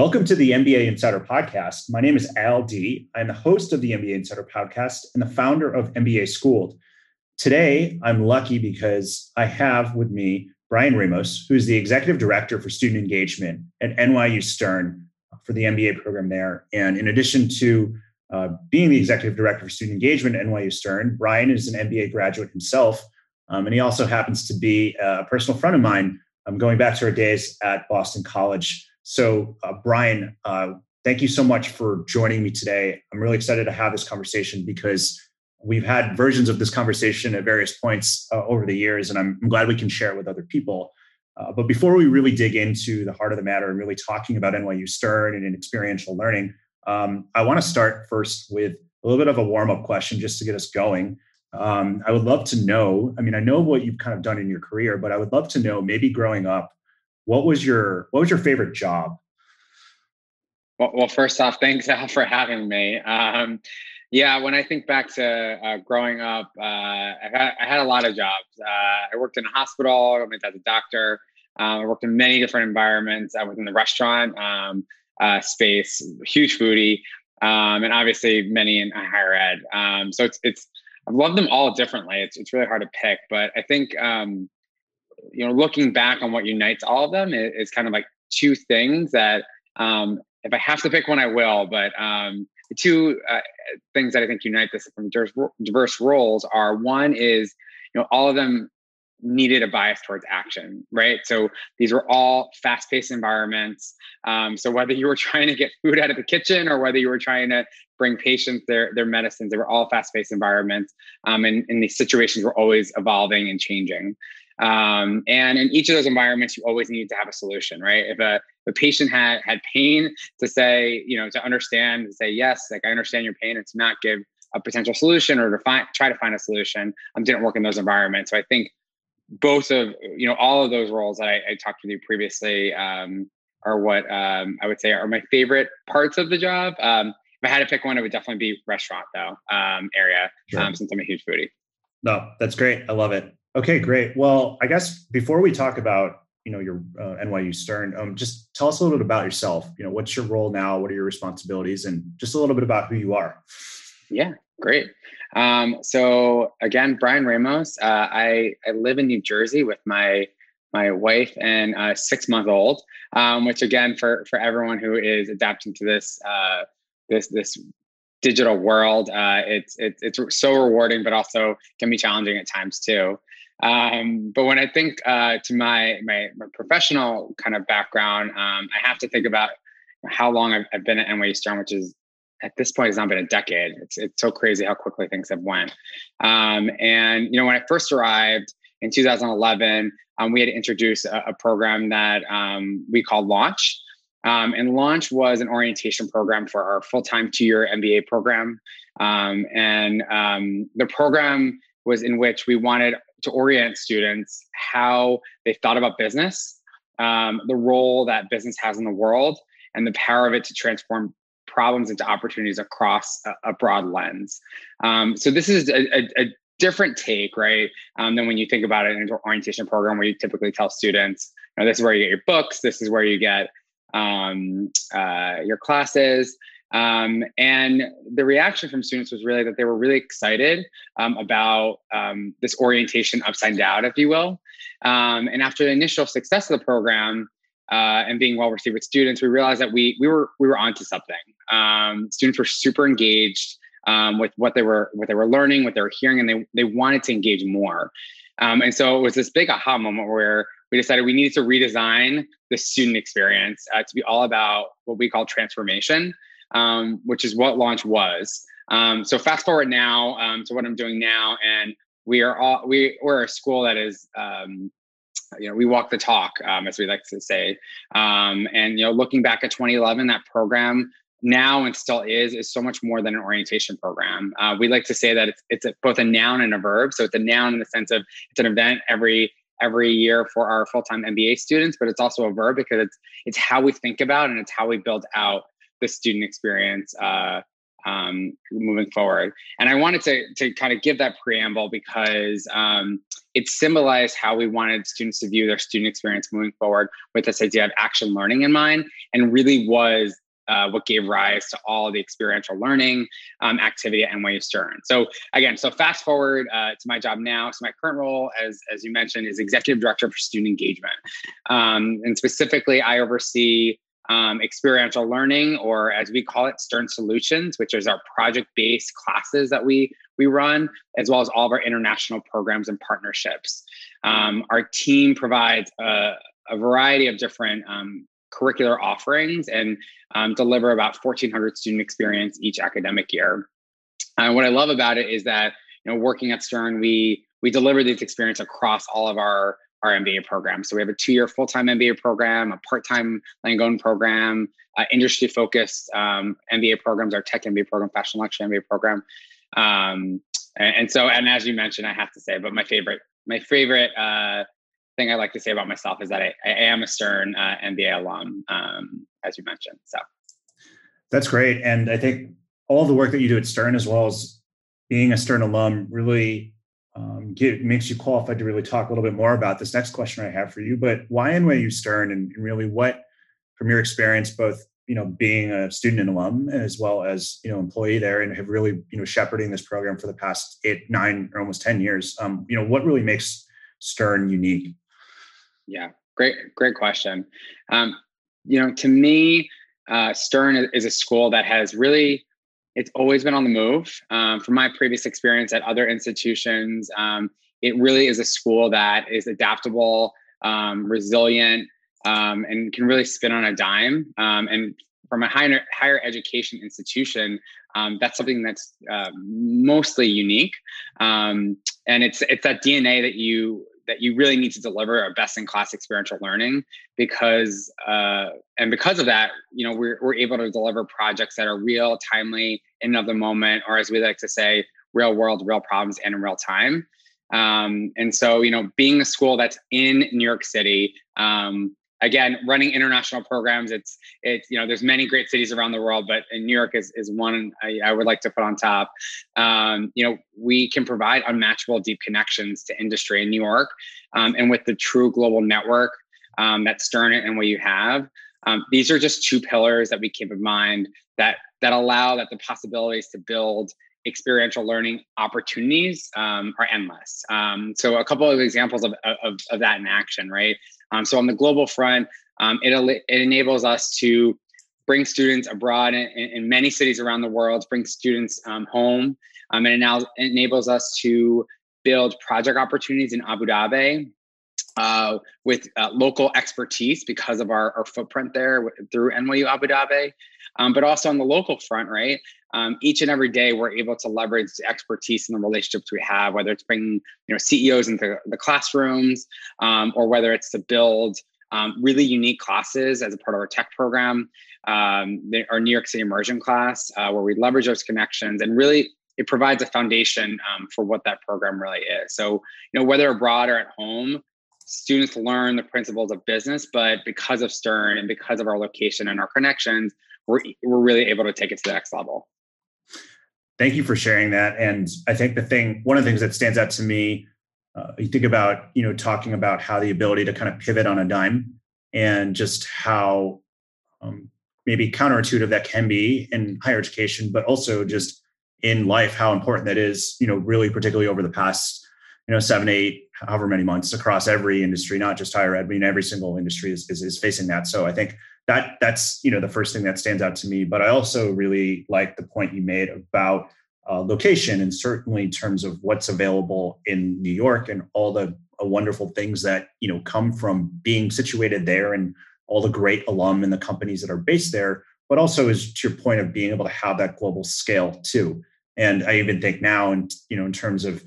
Welcome to the MBA Insider Podcast. My name is Al D. I'm the host of the MBA Insider Podcast and the founder of MBA Schooled. Today, I'm lucky because I have with me Brian Ramos, who's the executive director for student engagement at NYU Stern for the MBA program there. And in addition to uh, being the executive director for student engagement at NYU Stern, Brian is an MBA graduate himself. Um, and he also happens to be a personal friend of mine um, going back to our days at Boston College. So, uh, Brian, uh, thank you so much for joining me today. I'm really excited to have this conversation because we've had versions of this conversation at various points uh, over the years, and I'm, I'm, glad we can share it with other people. Uh, but before we really dig into the heart of the matter and really talking about NYU Stern and experiential learning, um, I want to start first with a little bit of a warm up question just to get us going. Um, I would love to know. I mean, I know what you've kind of done in your career, but I would love to know maybe growing up, what was your what was your favorite job? Well, well first off, thanks Al for having me. Um, yeah, when I think back to uh, growing up, uh, I, had, I, had, a lot of jobs. Uh, I worked in a hospital. I went as a doctor. Um, I worked in many different environments. I was in the restaurant um, uh, space, huge foodie, um, and obviously many in higher ed. Um, so it's it's I've loved them all differently. It's it's really hard to pick, but I think um, you know looking back on what unites all of them is, kind of like two things that um, if I have to pick one, I will. But um, the two uh, things that I think unite this from diverse, roles are one is, you know, all of them needed a bias towards action, right? So these were all fast-paced environments. Um, so whether you were trying to get food out of the kitchen or whether you were trying to bring patients their their medicines, they were all fast-paced environments, um, and, and these situations were always evolving and changing. Um, and in each of those environments, you always need to have a solution, right? If a, if a patient had had pain, to say, you know, to understand, to say yes, like I understand your pain, and to not give a potential solution or to find try to find a solution, um, didn't work in those environments. So I think both of you know all of those roles that I, I talked with you previously um, are what um, I would say are my favorite parts of the job. Um, if I had to pick one, it would definitely be restaurant though um, area sure. Um, since I'm a huge foodie. No, that's great. I love it. Okay, great. Well, I guess before we talk about you know your uh, NYU Stern, um, just tell us a little bit about yourself. You know, what's your role now? What are your responsibilities, and just a little bit about who you are. Yeah, great. Um, so again, Brian Ramos. Uh, I I live in New Jersey with my my wife and a six month old. Um, which again, for for everyone who is adapting to this uh, this this digital world, uh, it's it's it's so rewarding, but also can be challenging at times too. Um, but when I think uh, to my, my, my professional kind of background, um, I have to think about how long I've, I've been at NYU Stern, which is at this point has not been a decade. It's it's so crazy how quickly things have went. Um, and you know, when I first arrived in 2011, um, we had introduced a, a program that um, we called Launch. Um, and Launch was an orientation program for our full-time two-year MBA program. Um, and um, the program was in which we wanted to orient students how they thought about business, um, the role that business has in the world, and the power of it to transform problems into opportunities across a, a broad lens. Um, so this is a, a, a different take, right, um, than when you think about it in an orientation program where you typically tell students, you know, this is where you get your books, this is where you get um, uh, your classes. Um, and the reaction from students was really that they were really excited um, about um, this orientation upside down, if you will. Um, and after the initial success of the program uh, and being well received with students, we realized that we we were we were onto something. Um, students were super engaged um, with what they were what they were learning, what they were hearing, and they they wanted to engage more. and so it was this big aha moment where we decided we needed to redesign the student experience uh, to be all about what we call transformation um, which is what launch was. Um, so fast forward now um, to what I'm doing now, and we are all we we're a school that is um, you know we walk the talk um, as we like to say. Um, and you know looking back at 2011 that program now and still is is so much more than an orientation program. Uh, we like to say that it's, it's a, both a noun and a verb. So it's a noun in the sense of it's an event every every year for our full-time mba students but it's also a verb because it's it's how we think about and it's how we build out the student experience uh, um, moving forward. And I wanted to, to kind of give that preamble because um, it symbolized how we wanted students to view their student experience moving forward with this idea of action learning in mind, and really was uh, what gave rise to all the experiential learning um, activity at NYU Stern. So again, so fast forward uh, to my job now. So my current role, as as you mentioned, is executive director for student engagement, um, and specifically, I oversee um, experiential learning, or as we call it, Stern Solutions, which is our project-based classes that we we run, as well as all of our international programs and partnerships. Um, our team provides a, a variety of different um, curricular offerings and um, deliver about 1,400 student experience each academic year. And what I love about it is that you know, working at Stern, we we deliver these experience across all of our our MBA program. So we have a two year full time MBA program, a part time Langone program, uh, industry focused um, MBA programs, our tech MBA program, fashion luxury MBA program. Um, and, and, so, and as you mentioned, I have to say, but my favorite, my favorite uh, thing I like to say about myself is that I, I am a Stern uh, MBA alum, um, as you mentioned. So that's great. And I think all the work that you do at Stern, as well as being a Stern alum, really um, get, makes you qualified to really talk a little bit more about this next question I have for you. But why NYU Stern, and, and really what, from your experience, both you know being a student and alum as well as you know employee there, and have really you know shepherding this program for the past eight, nine, or almost ten years. Um, you know what really makes Stern unique? Yeah, great, great question. Um, you know, to me, uh, Stern is a school that has really it's always been on the move. Um, from my previous experience at other institutions, um, it really is a school that is adaptable, um, resilient, um, and can really spin on a dime. Um, and from a higher higher education institution, um, that's something that's uh, mostly unique. and it's it's that DNA that you that you really need to deliver a best in class experiential learning because uh, and because of that you know we're, we're able to deliver projects that are real timely in moment or as we like to say real world real problems and in real time. Um, and so you know being a school that's in new york city um, again running international programs it's it's you know there's many great cities around the world but new york is, is one I, I would like to put on top. Um, you know we can provide unmatchable deep connections to industry in new york um, and with the true global network um, that stern and what you have um, these are just two pillars that we keep in mind that that allow that the possibilities to build experiential learning opportunities um, are endless. Um, so a couple of examples of, of, of that in action, right? Um, so on the global front, um, it, it enables us to bring students abroad in, in many cities around the world, bring students um, home, um, and it now enables us to build project opportunities in Abu Dhabi uh, with uh, local expertise because of our, our footprint there through NYU Abu Dhabi. Um, but also on the local front, right? Um, each and every day, we're able to leverage the expertise and the relationships we have, whether it's bringing you know CEOs into the classrooms, um, or whether it's to build um, really unique classes as a part of our tech program, um, our New York City immersion class, uh, where we leverage those connections and really it provides a foundation um, for what that program really is. So, you know, whether abroad or at home, students learn the principles of business, but because of Stern and because of our location and our connections, we're, we're really able to take it to the next level. Thank you for sharing that. And I think the thing, one of the things that stands out to me, uh, you think about, you know, talking about how the ability to kind of pivot on a dime and just how um, maybe counterintuitive that can be in higher education, but also just in life, how important that is, you know, really particularly over the past, you know, seven, eight, however many months across every industry, not just higher ed. I mean, every single industry is, is, is facing that. So I think that that's you know the first thing that stands out to me but i also really like the point you made about uh, location and certainly in terms of what's available in new york and all the uh, wonderful things that you know come from being situated there and all the great alum and the companies that are based there but also is to your point of being able to have that global scale too and i even think now and you know in terms of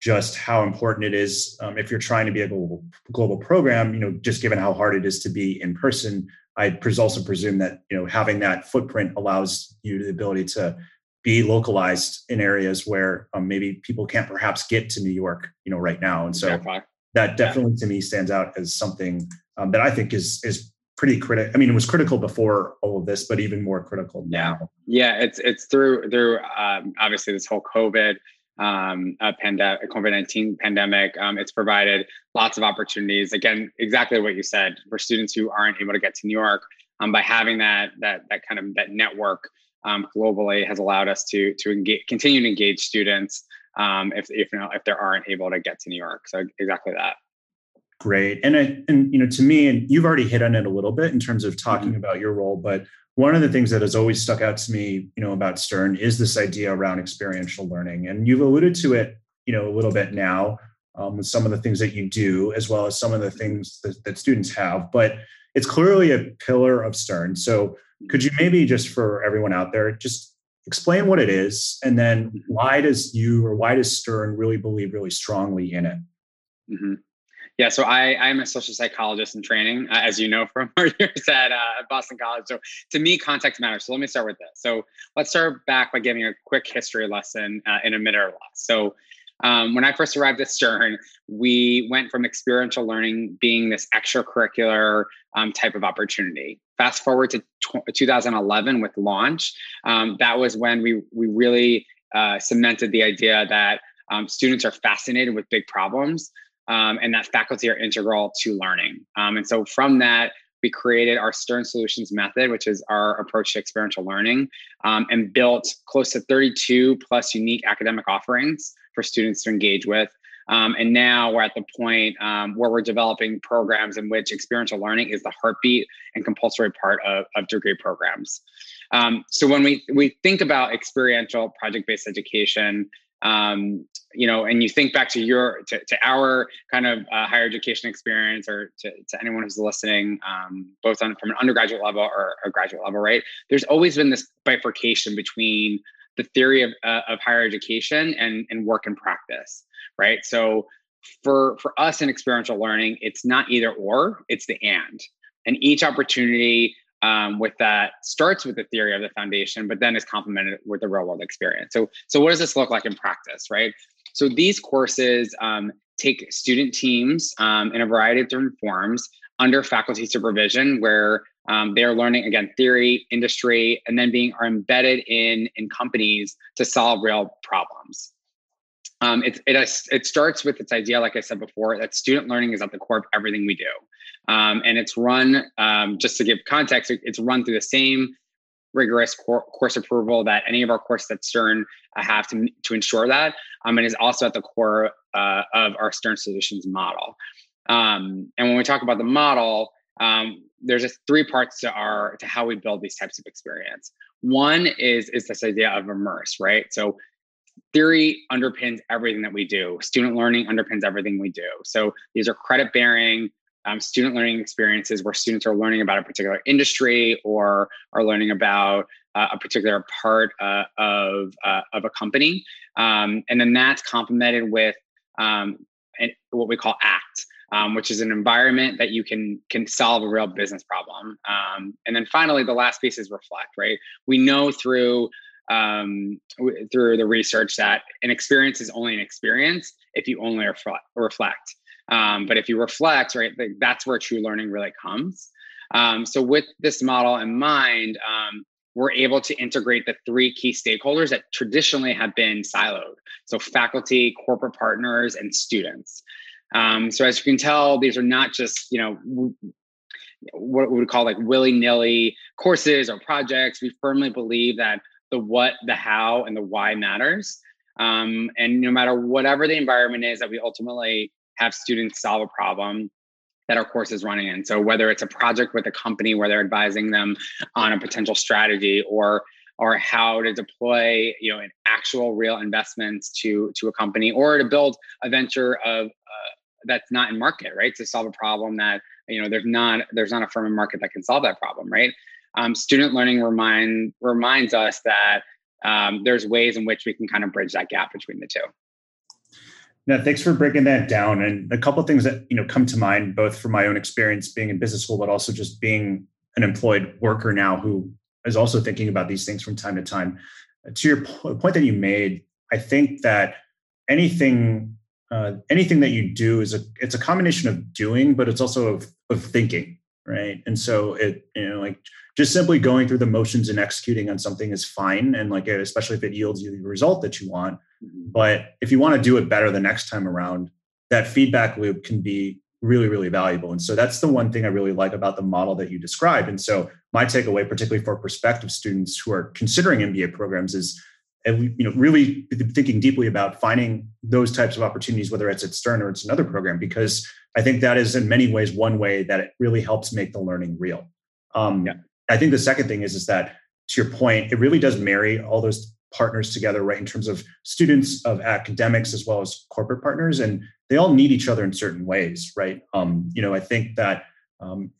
just how important it is um, if you're trying to be a global global program. You know, just given how hard it is to be in person, I also presume that you know having that footprint allows you the ability to be localized in areas where um, maybe people can't perhaps get to New York, you know, right now. And so exactly. that definitely yeah. to me stands out as something um, that I think is is pretty critical. I mean, it was critical before all of this, but even more critical now. Yeah, yeah it's it's through through um, obviously this whole COVID um, a pandemic, COVID nineteen pandemic. Um, it's provided lots of opportunities. Again, exactly what you said for students who aren't able to get to New York. Um, by having that that that kind of that network um, globally has allowed us to to engage, continue to engage students um, if if you know, if they aren't able to get to New York. So exactly that. Great, and I, and you know to me, and you've already hit on it a little bit in terms of talking mm-hmm. about your role, but one of the things that has always stuck out to me, you know, about Stern is this idea around experiential learning, and you've alluded to it, you know, a little bit now um, with some of the things that you do, as well as some of the things that, that students have. But it's clearly a pillar of Stern. So, could you maybe just for everyone out there, just explain what it is, and then why does you or why does Stern really believe really strongly in it? Mm-hmm. Yeah, so I I'm a social psychologist in training, uh, as you know from our years at uh, Boston College. So to me, context matters. So let me start with this. So let's start back by giving a quick history lesson uh, in a minute or less. So um, when I first arrived at Stern, we went from experiential learning being this extracurricular um, type of opportunity. Fast forward to t- 2011 with launch, um, that was when we we really uh, cemented the idea that um, students are fascinated with big problems um, and that faculty are integral to learning. Um, and so from that, we created our Stern Solutions method, which is our approach to experiential learning, um, and built close to 32 plus unique academic offerings for students to engage with. Um, and now we're at the point um, where we're developing programs in which experiential learning is the heartbeat and compulsory part of, of degree programs. Um, so when we, we think about experiential project-based education, um, you know, and you think back to your to, to our kind of uh, higher education experience, or to, to anyone who's listening, um, both on from an undergraduate level or a graduate level, right? There's always been this bifurcation between the theory of, uh, of higher education and and work and practice, right? So for for us in experiential learning, it's not either or, it's the and. And each opportunity um, with that starts with the theory of the foundation, but then is complemented with the real world experience. So, so what does this look like in practice, right? So these courses um, take student teams um, in a variety of different forms under faculty supervision, where um, they are learning again theory, industry, and then being are embedded in in companies to solve real problems. Um, it, it, it starts with its idea, like I said before, that student learning is at the core of everything we do. Um, and it's run, um, just to give context, it's run through the same rigorous cor- course approval that any of our courses at Stern uh, have to, to ensure that. Um, and is also at the core uh, of our Stern Solutions model. Um, and when we talk about the model, um, there's just three parts to our to how we build these types of experience. One is is this idea of immerse, right? So theory underpins everything that we do. Student learning underpins everything we do. So these are credit bearing, um, student learning experiences where students are learning about a particular industry or are learning about uh, a particular part uh, of, uh, of a company. Um, and then that's complemented with um, what we call ACT, um, which is an environment that you can can solve a real business problem. Um, and then finally, the last piece is reflect. Right? We know through um, through the research that an experience is only an experience if you only reflect. Um, but if you reflect, right, that's where true learning really comes. Um, so with this model in mind, um, we're able to integrate the three key stakeholders that traditionally have been siloed. So faculty, corporate partners, and students. Um, so as you can tell, these are not just, you know, what we would call like willy-nilly courses or projects. We firmly believe that the what, the how, and the why matters. Um, and no matter whatever the environment is that we ultimately have students solve a problem that our course is running in. So whether it's a project with a company where they're advising them on a potential strategy or or how to deploy you know an actual real investments to to a company or to build a venture of uh, that's not in market right to solve a problem that you know there's not there's not a firm in market that can solve that problem right um, student learning remind reminds us that um, there's ways in which we can kind of bridge that gap between the two No, thanks for breaking that down. And a couple of things that you know come to mind, both from my own experience being in business school, but also just being an employed worker now who is also thinking about these things from time to time. To your point that you made, I think that anything uh, anything that you do is a it's a combination of doing, but it's also of of thinking, right? And so it you know like just simply going through the motions and executing on something is fine, and like especially if it yields you the result that you want. Mm-hmm. But if you want to do it better the next time around, that feedback loop can be really really valuable. And so that's the one thing I really like about the model that you described. And so my takeaway, particularly for prospective students who are considering MBA programs, is and we, you know really thinking deeply about finding those types of opportunities whether it's at stern or it's another program because i think that is in many ways one way that it really helps make the learning real um, yeah. i think the second thing is is that to your point it really does marry all those partners together right in terms of students of academics as well as corporate partners and they all need each other in certain ways right um, you know i think that um,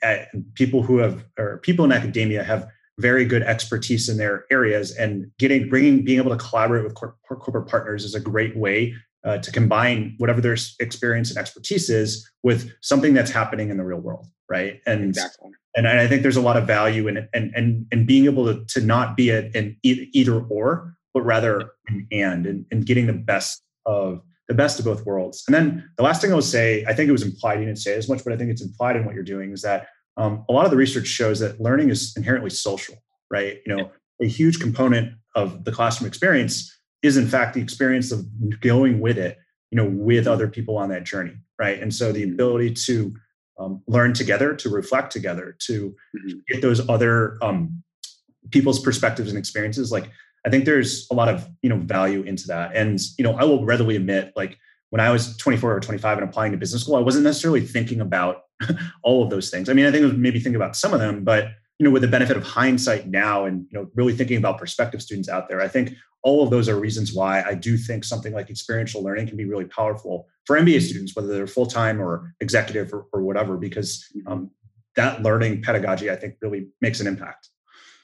people who have or people in academia have very good expertise in their areas and getting bringing being able to collaborate with cor- corporate partners is a great way uh, to combine whatever their experience and expertise is with something that's happening in the real world right? And exactly. and i think there's a lot of value in it and and and being able to, to not be an either or but rather an and, and and getting the best of the best of both worlds. And then the last thing i'll say i think it was implied you didn't say as much but i think it's implied in what you're doing is that um, a lot of the research shows that learning is inherently social, right? You know, a huge component of the classroom experience is in fact the experience of going with it, you know, with other people on that journey, right? And so the mm-hmm. ability to um, learn together, to reflect together, to mm-hmm. get those other um, people's perspectives and experiences, like I think there's a lot of you know value into that. And you know, I will readily admit, like when I was 24 or 25 and applying to business school, I wasn't necessarily thinking about all of those things. I mean, I think maybe think about some of them, but you know, with the benefit of hindsight now and you know, really thinking about prospective students out there, I think all of those are reasons why I do think something like experiential learning can be really powerful for MBA students, whether they're full time or executive or, or, whatever, because um, that learning pedagogy, I think, really makes an impact.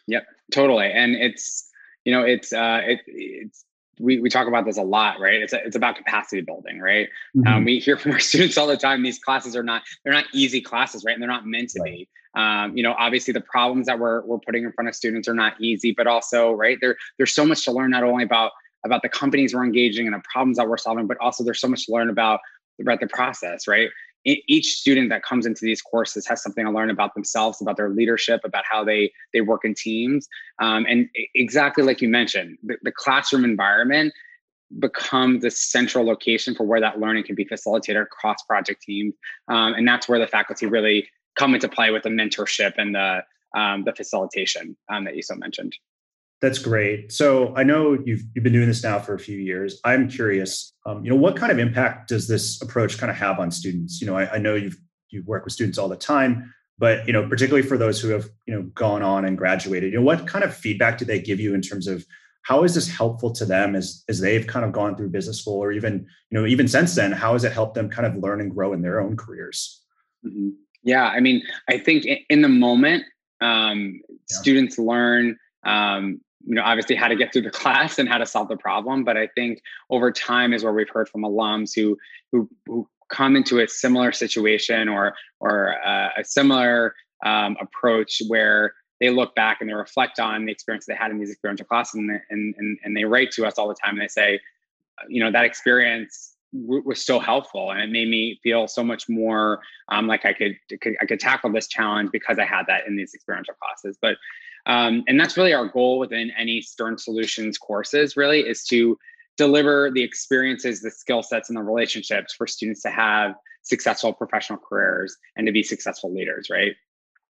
Yep, totally. And it's you know, it's uh, it, it's we, we talk about this a lot, right? It's a, it's about capacity building, right? Um, mm-hmm. Um, we hear from our students all the time. These classes are not they're not easy classes, right? And they're not meant to be. Um, you know, obviously the problems that we're we're putting in front of students are not easy, but also right there there's so much to learn not only about about the companies we're engaging and the problems that we're solving, but also there's so much to learn about about the process, right? Each student that comes into these courses has something to learn about themselves about their leadership about how they they work in teams. Um, and exactly like you mentioned the, the classroom environment become the central location for where that learning can be facilitated across project teams. Um, and that's where the faculty really come into play with the mentorship and the um, the facilitation um, that you so mentioned that's great. So I know you've you've been doing this now for a few years. I'm curious, um, you know, what kind of impact does this approach kind of have on students? You know, I, I know you've you work with students all the time, but you know, particularly for those who have you know gone on and graduated, you know, what kind of feedback do they give you in terms of how is this helpful to them as as they've kind of gone through business school, or even you know, even since then, how has it helped them kind of learn and grow in their own careers? Mm-hmm. Yeah, I mean, I think in the moment, um, yeah. students learn um, you know obviously how to get through the class and how to solve the problem but i think over time is where we've heard from alums who who, who come into a similar situation or or uh, a similar um, approach where they look back and they reflect on the experience they had in these experiential classes and, and, and, and they write to us all the time and they say you know that experience was so helpful and it made me feel so much more um, like I could, could I could tackle this challenge because I had that in these experiential classes. But um, and that's really our goal within any Stern Solutions courses, really, is to deliver the experiences, the skill sets, and the relationships for students to have successful professional careers and to be successful leaders, right?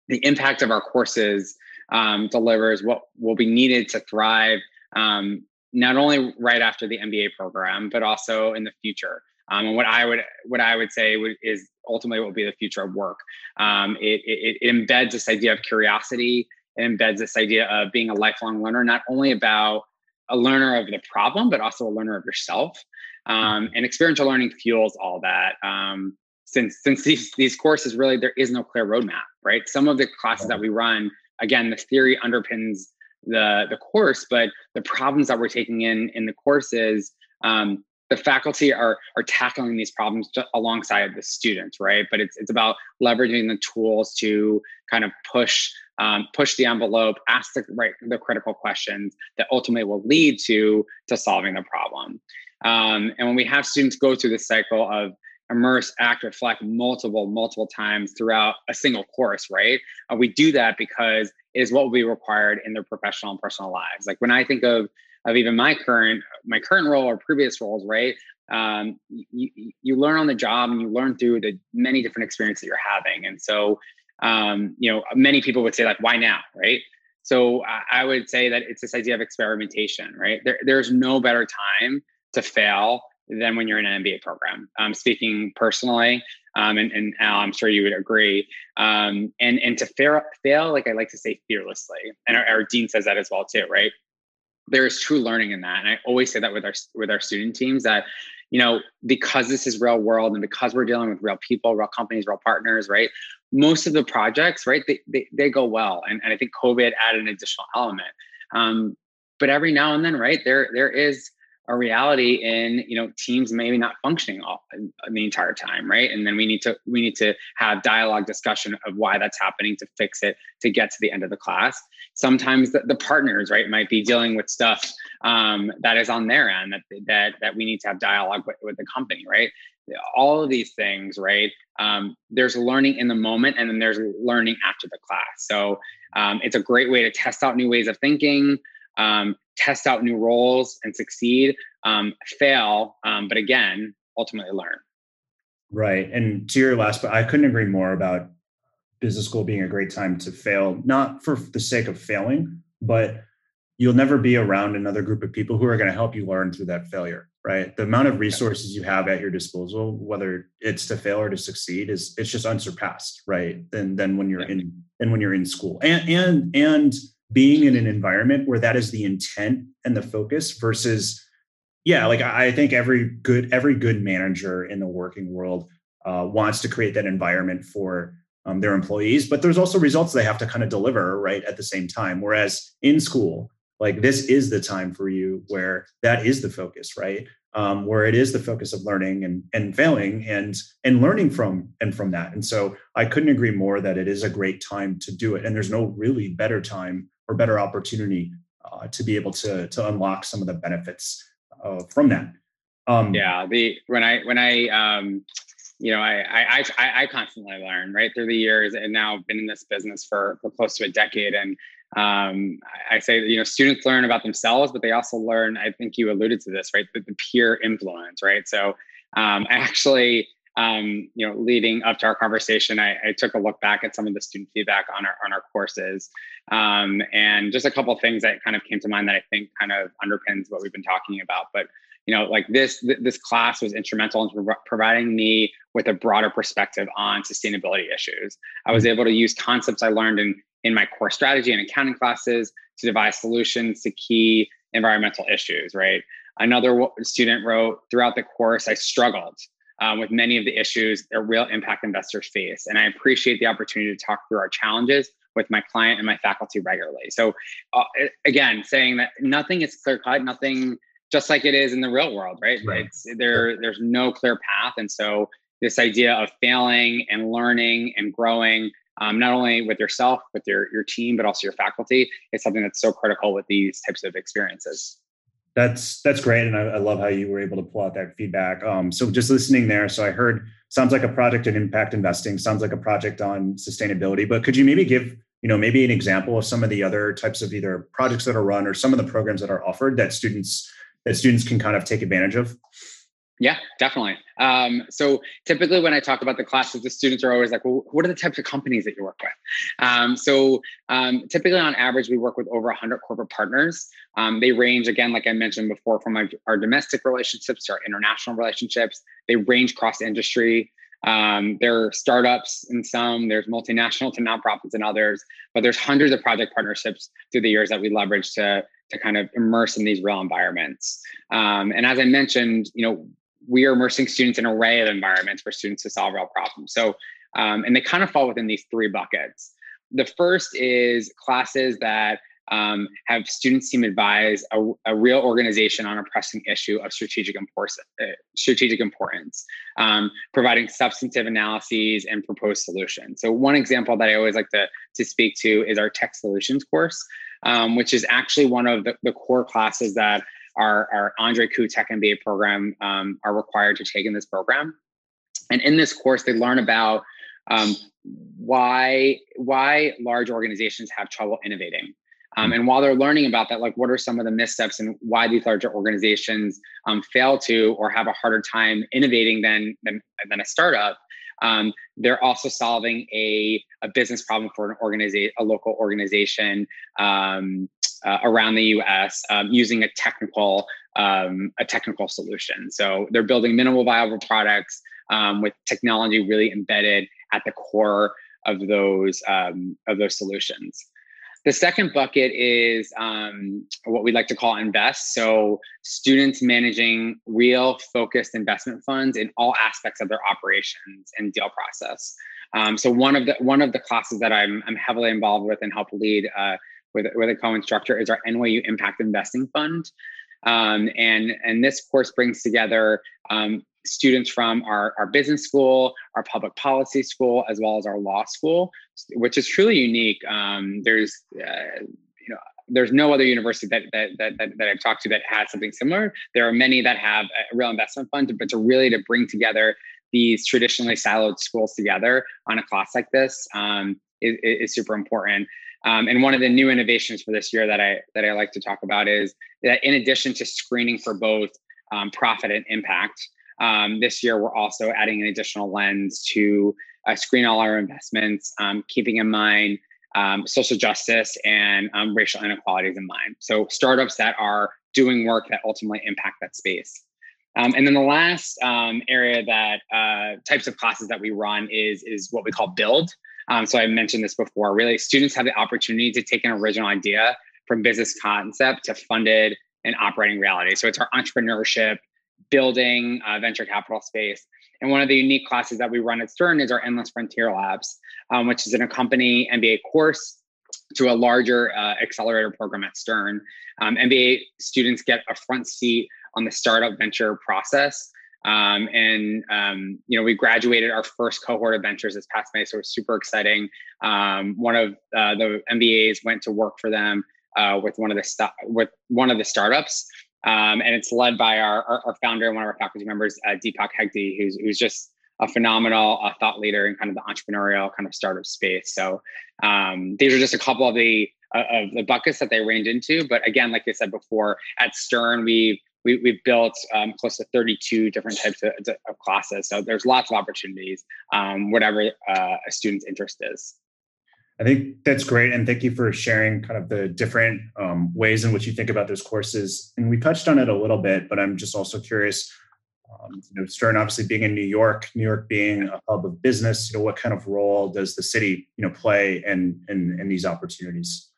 The impact of our courses um, delivers what will be needed to thrive um, not only right after the MBA program, but also in the future. Um, and what I would what I would say would, is ultimately what will be the future of work. Um, it, it, it, embeds this idea of curiosity it embeds this idea of being a lifelong learner, not only about a learner of the problem, but also a learner of yourself. Um, and experiential learning fuels all that. Um, since since these these courses really there is no clear roadmap, right? Some of the classes that we run, again, the theory underpins the the course, but the problems that we're taking in in the courses um, the faculty are are tackling these problems alongside the students, right? But it's it's about leveraging the tools to kind of push um, push the envelope, ask the right the critical questions that ultimately will lead to to solving the problem. Um, and when we have students go through the cycle of immerse, act, reflect multiple, multiple times throughout a single course, right? Uh, we do that because it is what will be required in their professional and personal lives. Like when I think of of even my current my current role or previous roles, right? Um, you, you learn on the job and you learn through the many different experiences that you're having. And so, um, you know, many people would say like, why now, right? So I would say that it's this idea of experimentation, right? There, there's no better time to fail than when you're in an MBA program. Um, speaking personally, um, and, and Al, I'm sure you would agree. Um, and and to fail, fail, like I like to say, fearlessly. And our, our dean says that as well too, right? there is true learning in that and i always say that with our with our student teams that you know because this is real world and because we're dealing with real people real companies real partners right? Most of the projects right they, they, they go well. And, and i think covid added an additional element. Um, but every now and then right there there is a reality in you know teams maybe not functioning all the entire time right? And then we need to we need to have dialogue discussion of why that's happening to fix it to get to the end of the class. Sometimes the, the partners right might be dealing with stuff um, that is on their end that that that we need to have dialogue with, with the company right? All of these things right um, there's learning in the moment and then there's learning after the class. So um, it's a great way to test out new ways of thinking um, test out new roles and succeed, um, fail, um, but again, ultimately learn. Right. And to your last, but I couldn't agree more about business school being a great time to fail, not for the sake of failing, but you'll never be around another group of people who are going to help you learn through that failure right the amount of resources you have at your disposal whether it's to fail or to succeed is it's just unsurpassed right than than when you're yeah. in and when you're in school and and and being in an environment where that is the intent and the focus versus yeah like i think every good every good manager in the working world uh, wants to create that environment for um, their employees but there's also results they have to kind of deliver right at the same time. Whereas in school like this is the time for you where that is the focus right? Um, where it is the focus of learning and and failing and and learning from and from that. And so i couldn't agree more that it is a great time to do it and there's no really better time or better opportunity uh, to be able to to unlock some of the benefits uh, from that. Um, yeah, the when I when I um, you know I, I I I constantly learn right through the years, and now I've been in this business for, for close to a decade, and um, I say you know students learn about themselves, but they also learn. I think you alluded to this, right? The, the peer influence, right? So um, I actually um, you know, leading up to our conversation, I, I, took a look back at some of the student feedback on our on our courses, um, and just a couple things that kind of came to mind that I think kind of underpins what we've been talking about. But you know, like this th- this class was instrumental in pro- providing me with a broader perspective on sustainability issues. I was able to use concepts I learned in in my core strategy and accounting classes to devise solutions to key environmental issues. Right. Another student wrote throughout the course, I struggled um, with many of the issues that real impact investors face. And I appreciate the opportunity to talk through our challenges with my client and my faculty regularly. So, uh, again, saying that nothing is clear cut, nothing just like it is in the real world, right? right. It's there. There's no clear path, and so this idea of failing and learning and growing. Um, not only with yourself, with your your team, but also your faculty, is something that's so critical with these types of experiences that's that's great and I, I, love how you were able to pull out that feedback. Um, so just listening there so i heard sounds like a project in impact investing sounds like a project on sustainability but could you maybe give you know maybe an example of some of the other types of either projects that are run or some of the programs that are offered that students that students can kind of take advantage of yeah, definitely. Um, so typically, when I talk about the classes, the students are always like, "Well, what are the types of companies that you work with?" Um, so um, typically, on average, we work with over 100 corporate partners. Um, they range, again, like I mentioned before, from our, our, domestic relationships to our international relationships. They range cross industry. Um, there are startups in some. There's multinational to nonprofits and others. But there's hundreds of project partnerships through the years that we leverage to to kind of immerse in these real environments. Um, and as I mentioned, you know, we are immersing students in an array of environments for students to solve real problems. So, um, and they kind of fall within these three buckets. The first is classes that um, have students team advise a, a, real organization on a pressing issue of strategic importance, uh, strategic importance um, providing substantive analyses and proposed solutions. So one example that I always like to, to speak to is our tech solutions course, um, which is actually one of the, the core classes that our, our Andre Koo Tech MBA program um, are required to take in this program. And in this course, they learn about um, why why large organizations have trouble innovating. Um, and while they're learning about that, like what are some of the missteps and why these larger organizations um, fail to or have a harder time innovating than than, than a startup, um, they're also solving a, a business problem for an organization, a local organization um, uh, around the U.S. Um, using a technical um, a technical solution. So they're building minimal viable products with technology really embedded at the core of those um, of those solutions. The second bucket is um, what we like to call invest. So students managing real focused investment funds in all aspects of their operations and deal process. Um, so one of the one of the classes that I'm I'm heavily involved with and help lead uh, with with a co-instructor is our NYU Impact Investing Fund. Um, and and this course brings together um, students from our, our business school, our public policy school, as well as our law school, which is truly unique. Um, there's, uh, you know, there's no other university that, that, that, that, that I've talked to that has something similar. There are many that have a real investment fund, but to really to bring together these traditionally siloed schools together on a class like this um, is, is, super important. Um, and one of the new innovations for this year that I that I like to talk about is that in addition to screening for both um, profit and impact, um, this year, we're also adding an additional lens to uh, screen all our investments, um, keeping in mind um, social justice and um, racial inequalities in mind. So, startups that are doing work that ultimately impact that space. Um, and then the last um, area that uh, types of classes that we run is is what we call build. So I mentioned this before. Really, students have the opportunity to take an original idea from business concept to funded and operating reality. So it's our entrepreneurship building uh, venture capital space. And one of the unique classes that we run at Stern is our Endless Frontier Labs, um, which is an accompanying MBA course to a larger uh, accelerator program at Stern. Um, MBA students get a front seat on the startup venture process. Um, and um, you know, we graduated our first cohort of ventures this past May, so it was super exciting. Um, one of uh, the MBAs went to work for them uh, with one of the st- with one of the startups, um, and it's led by our, our, our, founder and one of our faculty members, uh, Deepak Hegde, who's, who's just a phenomenal uh, thought leader in kind of the entrepreneurial kind of startup space. So um, these are just a couple of the uh, of the buckets that they range into. But again, like I said before, at Stern, we we, we've built um, close to 32 different types of, of, classes. So there's lots of opportunities, um, whatever uh, a student's interest is. I think that's great. And thank you for sharing kind of the different um, ways in which you think about those courses. And we touched on it a little bit, but I'm just also curious, um, you know, Stern obviously being in New York, New York being a hub of business, you know, what kind of role does the city, you know, play in, in, in these opportunities?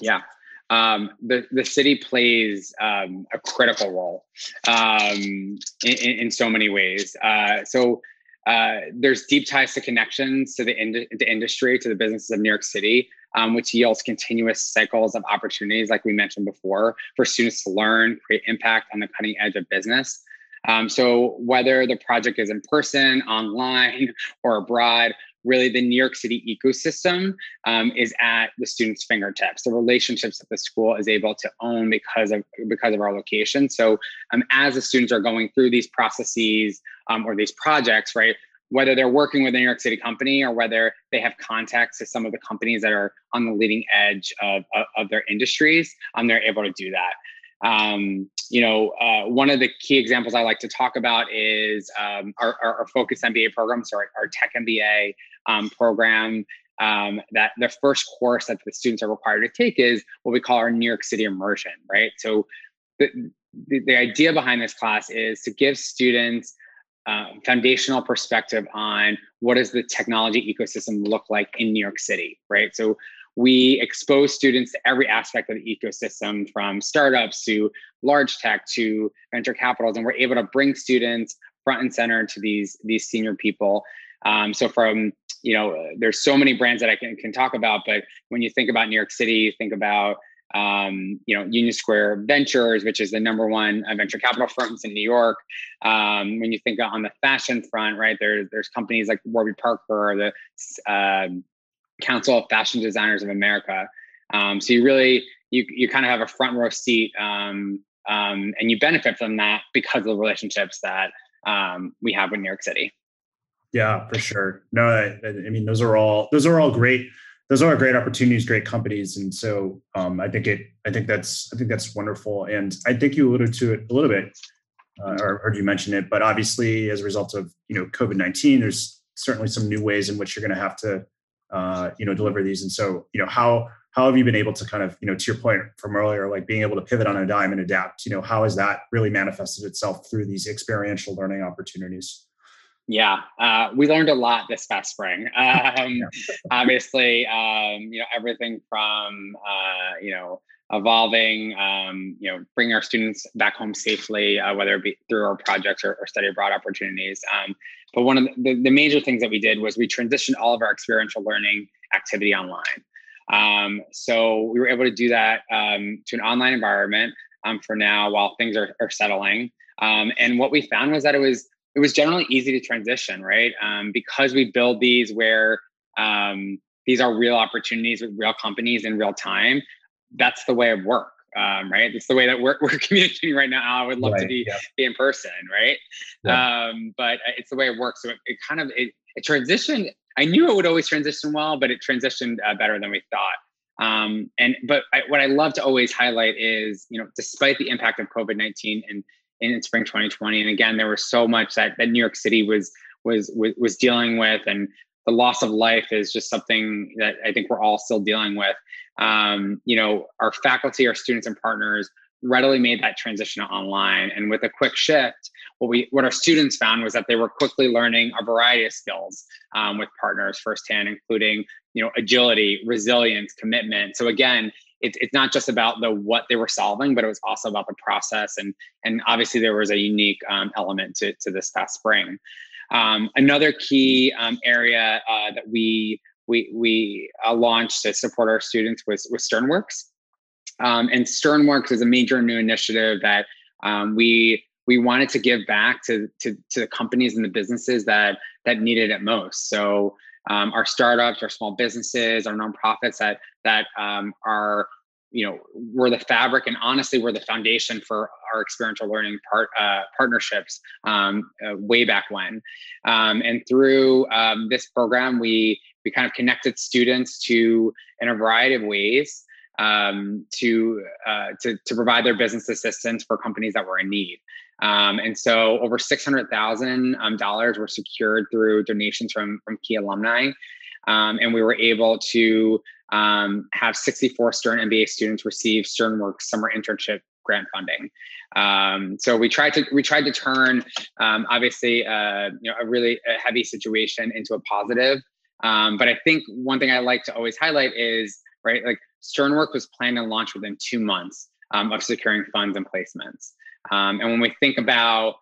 Yeah. Um, the, the city plays um, a critical role um, in, in, so many ways. Uh, so uh, there's deep ties to connections to the, ind- the industry, to the businesses of New York City, um, which yields continuous cycles of opportunities, like we mentioned before, for students to learn, create impact on the cutting edge of business. Um, so whether the project is in person, online, or abroad, really the New York City ecosystem um, is at the students' fingertips. The relationships that the school is able to own because of because of our location. So um, as the students are going through these processes um, or these projects, right? Whether they're working with a New York City company or whether they have contacts to some of the companies that are on the leading edge of, of, of their industries, um, they're able to do that. Um, you know, uh, one of the key examples I like to talk about is um, our, our, our, Focus MBA program, so our, our Tech MBA um, program. Um, that the first course that the students are required to take is what we call our New York City immersion, right? So the, the, the idea behind this class is to give students uh, foundational perspective on what does the technology ecosystem look like in New York City, right? So we expose students to every aspect of the ecosystem from startups to large tech to venture capitals and we're able to bring students front and center to these these senior people um, so from you know there's so many brands that i can, can talk about but when you think about new york city you think about um, you know, Union Square Ventures, which is the number one uh, venture capital firms in New York. Um, when you think on the fashion front, right, there's there's companies like Warby Parker or the uh, Council of Fashion Designers of America. Um, so you really you you kind of have a front row seat, um, um, and you benefit from that because of the relationships that um, we have with New York City. Yeah, for sure. No, I, I mean those are all those are all great those are great opportunities, great companies, and so um, I think it. I think that's. I think that's wonderful, and I think you alluded to it a little bit, uh, or heard you mention it. But obviously, as a result of you know COVID nineteen, there's certainly some new ways in which you're going to have to, uh, you know, deliver these. And so, you know, how how have you been able to kind of, you know, to your point from earlier, like being able to pivot on a dime and adapt? You know, how has that really manifested itself through these experiential learning opportunities? Yeah, uh, we learned a lot this past spring. Um, obviously, um, you know everything from uh, you know evolving, um, you know, bringing our students back home safely, uh, whether it be through our projects or, or study abroad opportunities. Um, but one of the, the, major things that we did was we transitioned all of our experiential learning activity online. Um, so we were able to do that um, to an online environment um, for now while things are, are settling. and what we found was that it was it was generally easy to transition, right? Um, because we build these where um, these are real opportunities with real companies in real time. That's the way of work, um, right? It's the way that we're, we're communicating right now. I would love right, to be, yeah. be in person, right? Yeah. Um, but it's the way it works. So it, it kind of it, it, transitioned. I knew it would always transition well, but it transitioned uh, better than we thought. Um, and but I, what I love to always highlight is, you know, despite the impact of COVID nineteen and in spring 2020. And again, there was so much that, that New York City was, was was dealing with, and the loss of life is just something that I think we're all still dealing with. Um, you know, our faculty, our students, and partners readily made that transition online. And with a quick shift, what we what our students found was that they were quickly learning a variety of skills um, with partners firsthand, including you know agility, resilience, commitment. So again, it's it's not just about the what they were solving, but it was also about the process. And and obviously there was a unique um, element to to this past spring. Um, another key um, area uh, that we we we uh, launched to support our students was was SternWorks, um, and SternWorks is a major new initiative that um, we we wanted to give back to, to to the companies and the businesses that that needed it most. So um, our startups, our small businesses, our nonprofits that that um, are you know we're the fabric and honestly we're the foundation for our experiential learning part uh, partnerships um, uh, way back when um, and through um, this program we we kind of connected students to in a variety of ways um, to, uh, to to provide their business assistance for companies that were in need um, and so over $600,000 um, were secured through donations from, from key alumni. Um, and we were able to um, have 64 Stern MBA students receive SternWorks summer internship grant funding. Um, so we tried to we tried to turn um, obviously uh, you know a really a heavy situation into a positive. but I think one thing I like to always highlight is right like SternWorks was planned and launched within two months of securing funds and placements. Um, and when we think about,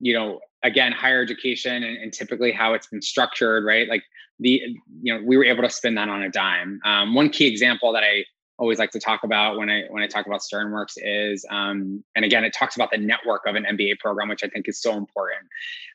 you know, again, higher education and, and, typically how it's been structured, right? Like the, you know, we were able to spin that on a dime. Um, one key example that I always like to talk about when I when I talk about SternWorks is, um, and again, it talks about the network of an MBA program, which I think is so important.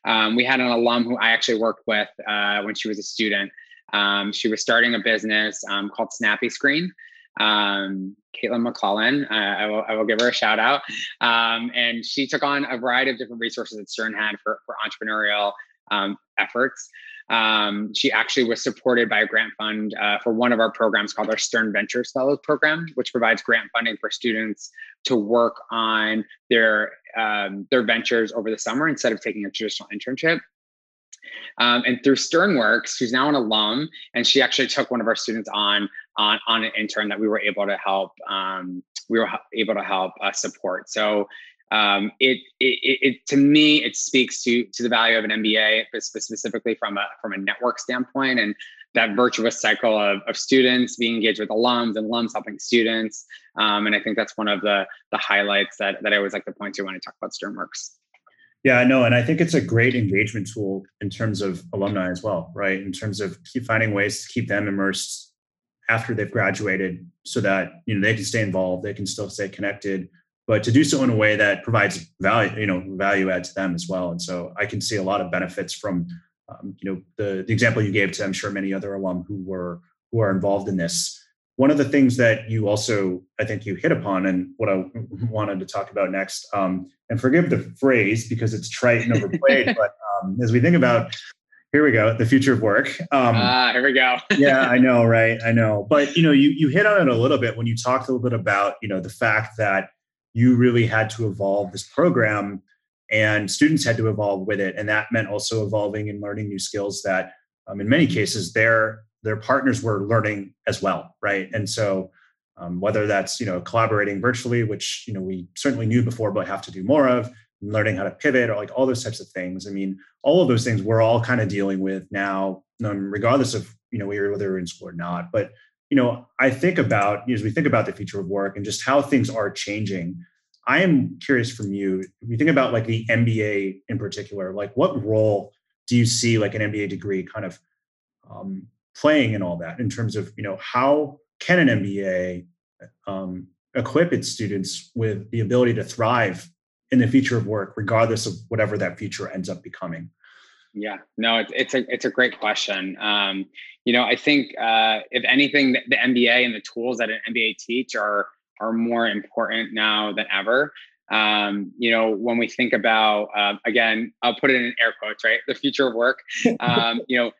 Um, we had an alum who I actually worked with uh, when she was a student. Um, she was starting a business um, called Snappy Screen um, Caitlin McClellan. Uh, I, will, I will give her a shout out. Um, and she took on a variety of different resources that Stern had for, for entrepreneurial um, efforts. Um, she actually was supported by a grant fund uh, for one of our programs called our Stern Ventures Fellows Program, which provides grant funding for students to work on their um, their ventures over the summer instead of taking a traditional internship. Um, and through SternWorks, who's now an alum, and she actually took one of our students on on, on an intern that we were able to help. Um, we were able to help uh, support. So um, it, it, it, to me it speaks to to the value of an MBA, but specifically from a from a network standpoint, and that virtuous cycle of, of students being engaged with alums and alums helping students. Um, and I think that's one of the the highlights that that I always like to point to when I talk about SternWorks. Yeah, I know, and I think it's a great engagement tool in terms of alumni as well, right? In terms of keep finding ways to keep them immersed after they've graduated so that you know they can stay involved they can still stay connected. But to do so in a way that provides value you know value add to them as well. And so i can see a lot of benefits from um, you know the, the example you gave to i'm sure many other alum who were who are involved in this. One of the things that you also i think you hit upon and what i wanted to talk about next um, and forgive the phrase because it's trite and overplayed but um, as we think about here we go the future of work. Um, ah here we go. Yeah i know right? I know. But you know you you hit on it a little bit when you talked a little bit about you know the fact that you really had to evolve this program and students had to evolve with it. And that meant also evolving and learning new skills that um, in many cases their their partners were learning as well right? And so um, whether that's you know collaborating virtually which you know we certainly knew before but have to do more of learning how to pivot or like all those types of things i mean all of those things we're all kind of dealing with now um, regardless of you know whether we're in school or not but you know, I think about as we think about the future of work and just how things are changing. I am curious from you. If you think about like the MBA in particular, like what role do you see like an MBA degree kind of um, playing in all that in terms of you know how can an MBA um, equip its students with the ability to thrive in the future of work, regardless of whatever that future ends up becoming? Yeah, no, it's it's a it's a great question. Um, you know, I think uh, if anything, the, MBA and the tools that an MBA teach are are more important now than ever. Um, you know, when we think about uh, again, I'll put it in air quotes, right? The future of work. Um, you know,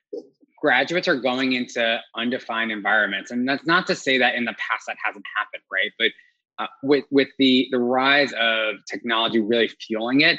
graduates are going into undefined environments, and that's not to say that in the past that hasn't happened, right? But uh, with with the the rise of technology really fueling it,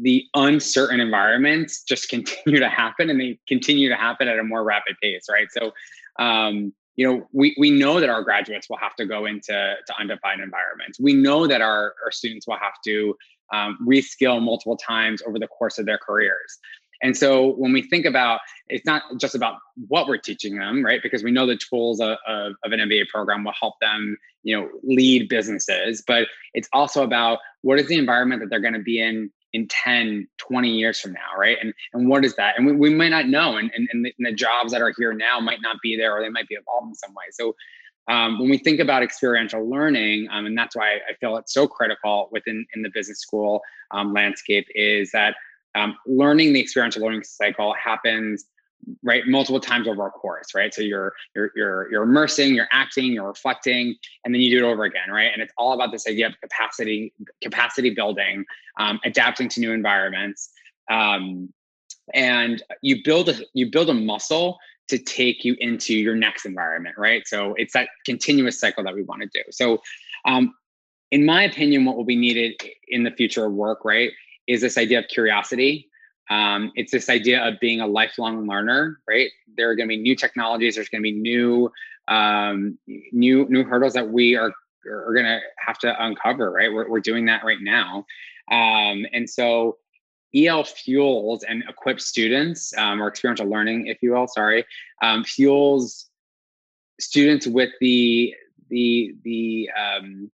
the uncertain environments just continue to happen and they continue to happen at a more rapid pace, right? So, um, you know, we, we know that our graduates will have to go into to undefined environments. We know that our, our students will have to um, reskill multiple times over the course of their careers. And so when we think about, it's not just about what we're teaching them, right? Because we know the tools of, of, of, an MBA program will help them, you know, lead businesses, but it's also about what is the environment that they're going to be in in 10 20 years from now right? And and what is that? And we, we might not know and, and, and the, and, the, jobs that are here now might not be there or they might be evolved in some way. So um, when we think about experiential learning um, and that's why i feel it's so critical within in the business school um, landscape is that um, learning the experiential learning cycle happens right multiple times over a course right? So you're you're you're you're immersing you're acting you're reflecting and then you do it over again right? And it's all about this idea of capacity capacity building um, adapting to new environments um, and you build a you build a muscle to take you into your next environment right? So it's that continuous cycle that we want to do. So um, in my opinion what will be needed in the future of work right is this idea of curiosity um, it's this idea of being a lifelong learner, right? There are going to be new technologies. There's going to be new, um, new, new hurdles that we are are going to have to uncover, right? We're, we're doing that right now, um, and so EL fuels and equips students, um, or experiential learning, if you will. Sorry, um, fuels students with the the the um,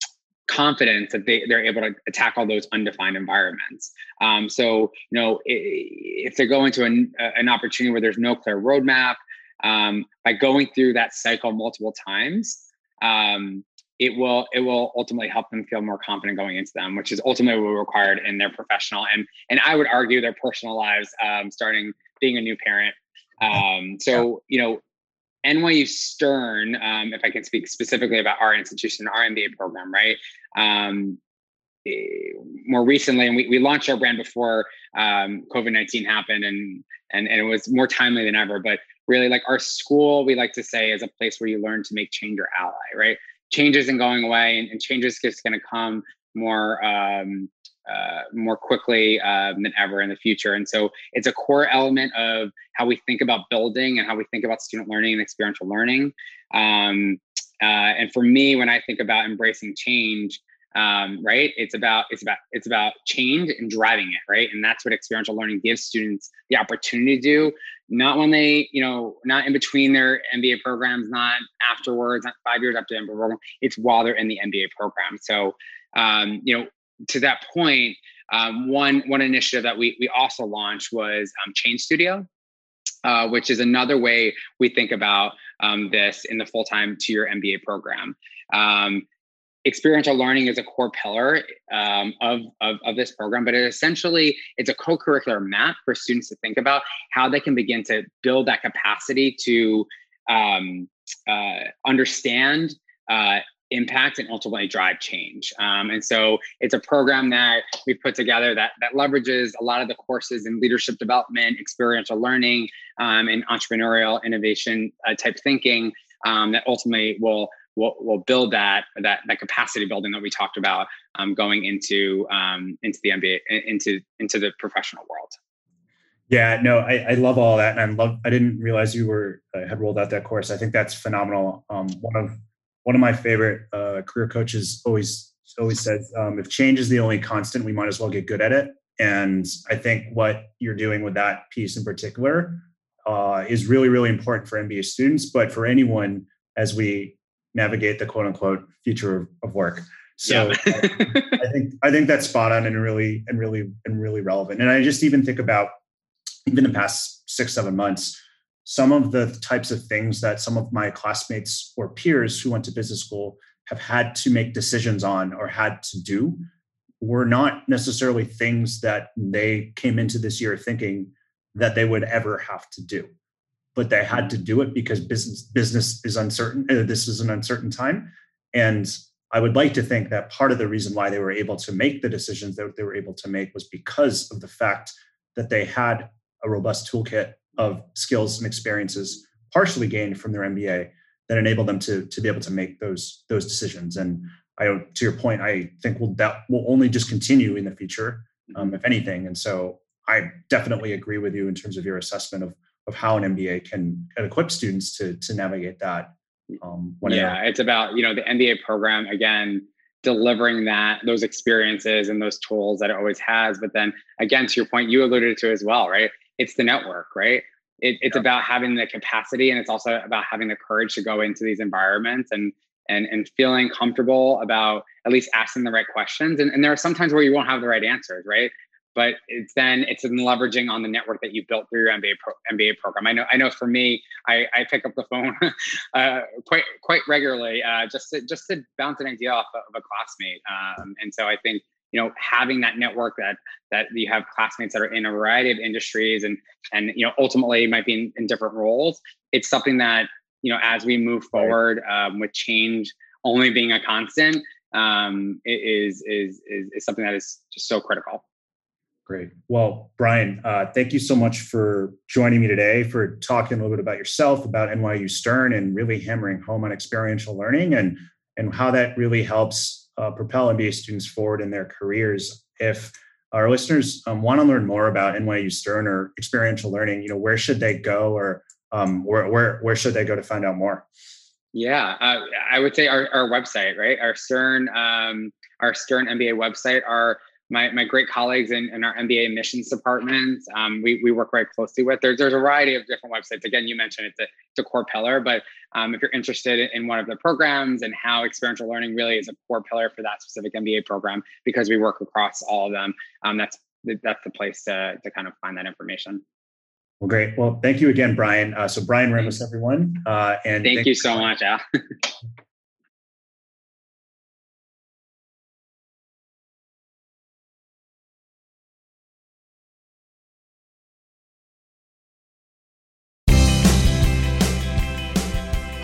confidence that they, they're able to attack all those undefined environments. Um, so, you know, if they're going to an, an opportunity where there's no clear roadmap, um, by going through that cycle multiple times, um, it will it will ultimately help them feel more confident going into them, which is ultimately what required in their professional and and I would argue their personal lives, um, starting being a new parent. Um, so you know, NYU Stern, um, if I can speak specifically about our institution, our MBA program, right? Um, eh, more recently, and we, we launched our brand before um, COVID 19 happened, and, and, and it was more timely than ever. But really, like our school, we like to say, is a place where you learn to make change your ally, right? Change isn't going away, and, and change is just going to come more um, uh, more quickly um, than ever in the future. And so it's a core element of how we think about building and how we think about student learning and experiential learning. Um, uh, and for me, when I think about embracing change, um, right, it's about it's about it's about change and driving it, right? And that's what experiential learning gives students the opportunity to do. Not when they, you know, not in between their MBA programs, not afterwards, not five years after the MBA program. It's while they're in the MBA program. So um, you know, to that point, um, one one initiative that we we also launched was um, Studio, uh, which is another way we think about um, this in the full time to your MBA program. Um, experiential learning is a core pillar um, of, of, of, this program but it essentially it's a co-curricular map for students to think about how they can begin to build that capacity to um, uh, understand uh, impact and ultimately drive change um, and so it's a program that we've put together that that leverages a lot of the courses in leadership development experiential learning um, and entrepreneurial innovation uh, type thinking um, that ultimately will will will build that that that capacity building that we talked about um, going into um, into the MBA into into the professional world. Yeah, no, I, I love all that, and I love. I didn't realize you were uh, had rolled out that course. I think that's phenomenal. Um, one of one of my favorite uh, career coaches always always says, um, "If change is the only constant, we might as well get good at it." And I think what you're doing with that piece in particular uh, is really, really important for MBA students, but for anyone as we navigate the quote unquote future of work. So yeah. I think I think that's spot on and really and really and really relevant. And I just even think about even the past six seven months, some of the types of things that some of my classmates or peers who went to business school have had to make decisions on or had to do were not necessarily things that they came into this year thinking that they would ever have to do but they had to do it because business business is uncertain. Uh, this is an uncertain time, and I would like to think that part of the reason why they were able to make the decisions that they were able to make was because of the fact that they had a robust toolkit of skills and experiences, partially gained from their MBA, that enable them to to be able to make those those decisions. And I, to your point, I think will that will only just continue in the future, um, if anything. And so I definitely agree with you in terms of your assessment of of how an MBA can equip students to to navigate that. Um, yeah, it's about you know the MBA program again delivering that those experiences and those tools that it always has. But then again, to your point, you alluded to as well, right? It's the network, right? It, it's yeah. about having the capacity, and it's also about having the courage to go into these environments and and and feeling comfortable about at least asking the right questions. And, and there are some times where you won't have the right answers, right? but it's then it's in leveraging on the network that you built through your MBA pro, MBA program. I know I know for me, I, I pick up the phone uh, quite quite regularly uh, just to, just to bounce an idea off of a classmate, um, and so I think you know having that network that that you have classmates that are in a variety of industries and and you know ultimately might be in, in different roles. It's something that you know as we move forward um, with change only being a constant um, is, is is is something that is just so critical. Great. Well, Brian, uh, thank you so much for joining me today, for talking a little bit about yourself, about NYU Stern, and really hammering home on experiential learning and and how that really helps uh, propel MBA students forward in their careers. If our listeners um, want to learn more about NYU Stern or experiential learning, you know, where should they go, or um, where where where should they go to find out more? Yeah, uh, I would say our, our website, right? Our Stern, um, our Stern MBA website. Our my, my great colleagues in, in our MBA admissions department, um, we, we work very closely with. There's, there's a variety of different websites. Again, you mentioned it's a, it's a core pillar, but um, if you're interested in one of the programs and how experiential learning really is a core pillar for that specific MBA program, because we work across all of them, um, that's that's the place to, to kind of find that information. Well, great. Well, thank you again, Brian. Uh, so, Brian Ramos, everyone, uh, and thank, thank you so much, Al.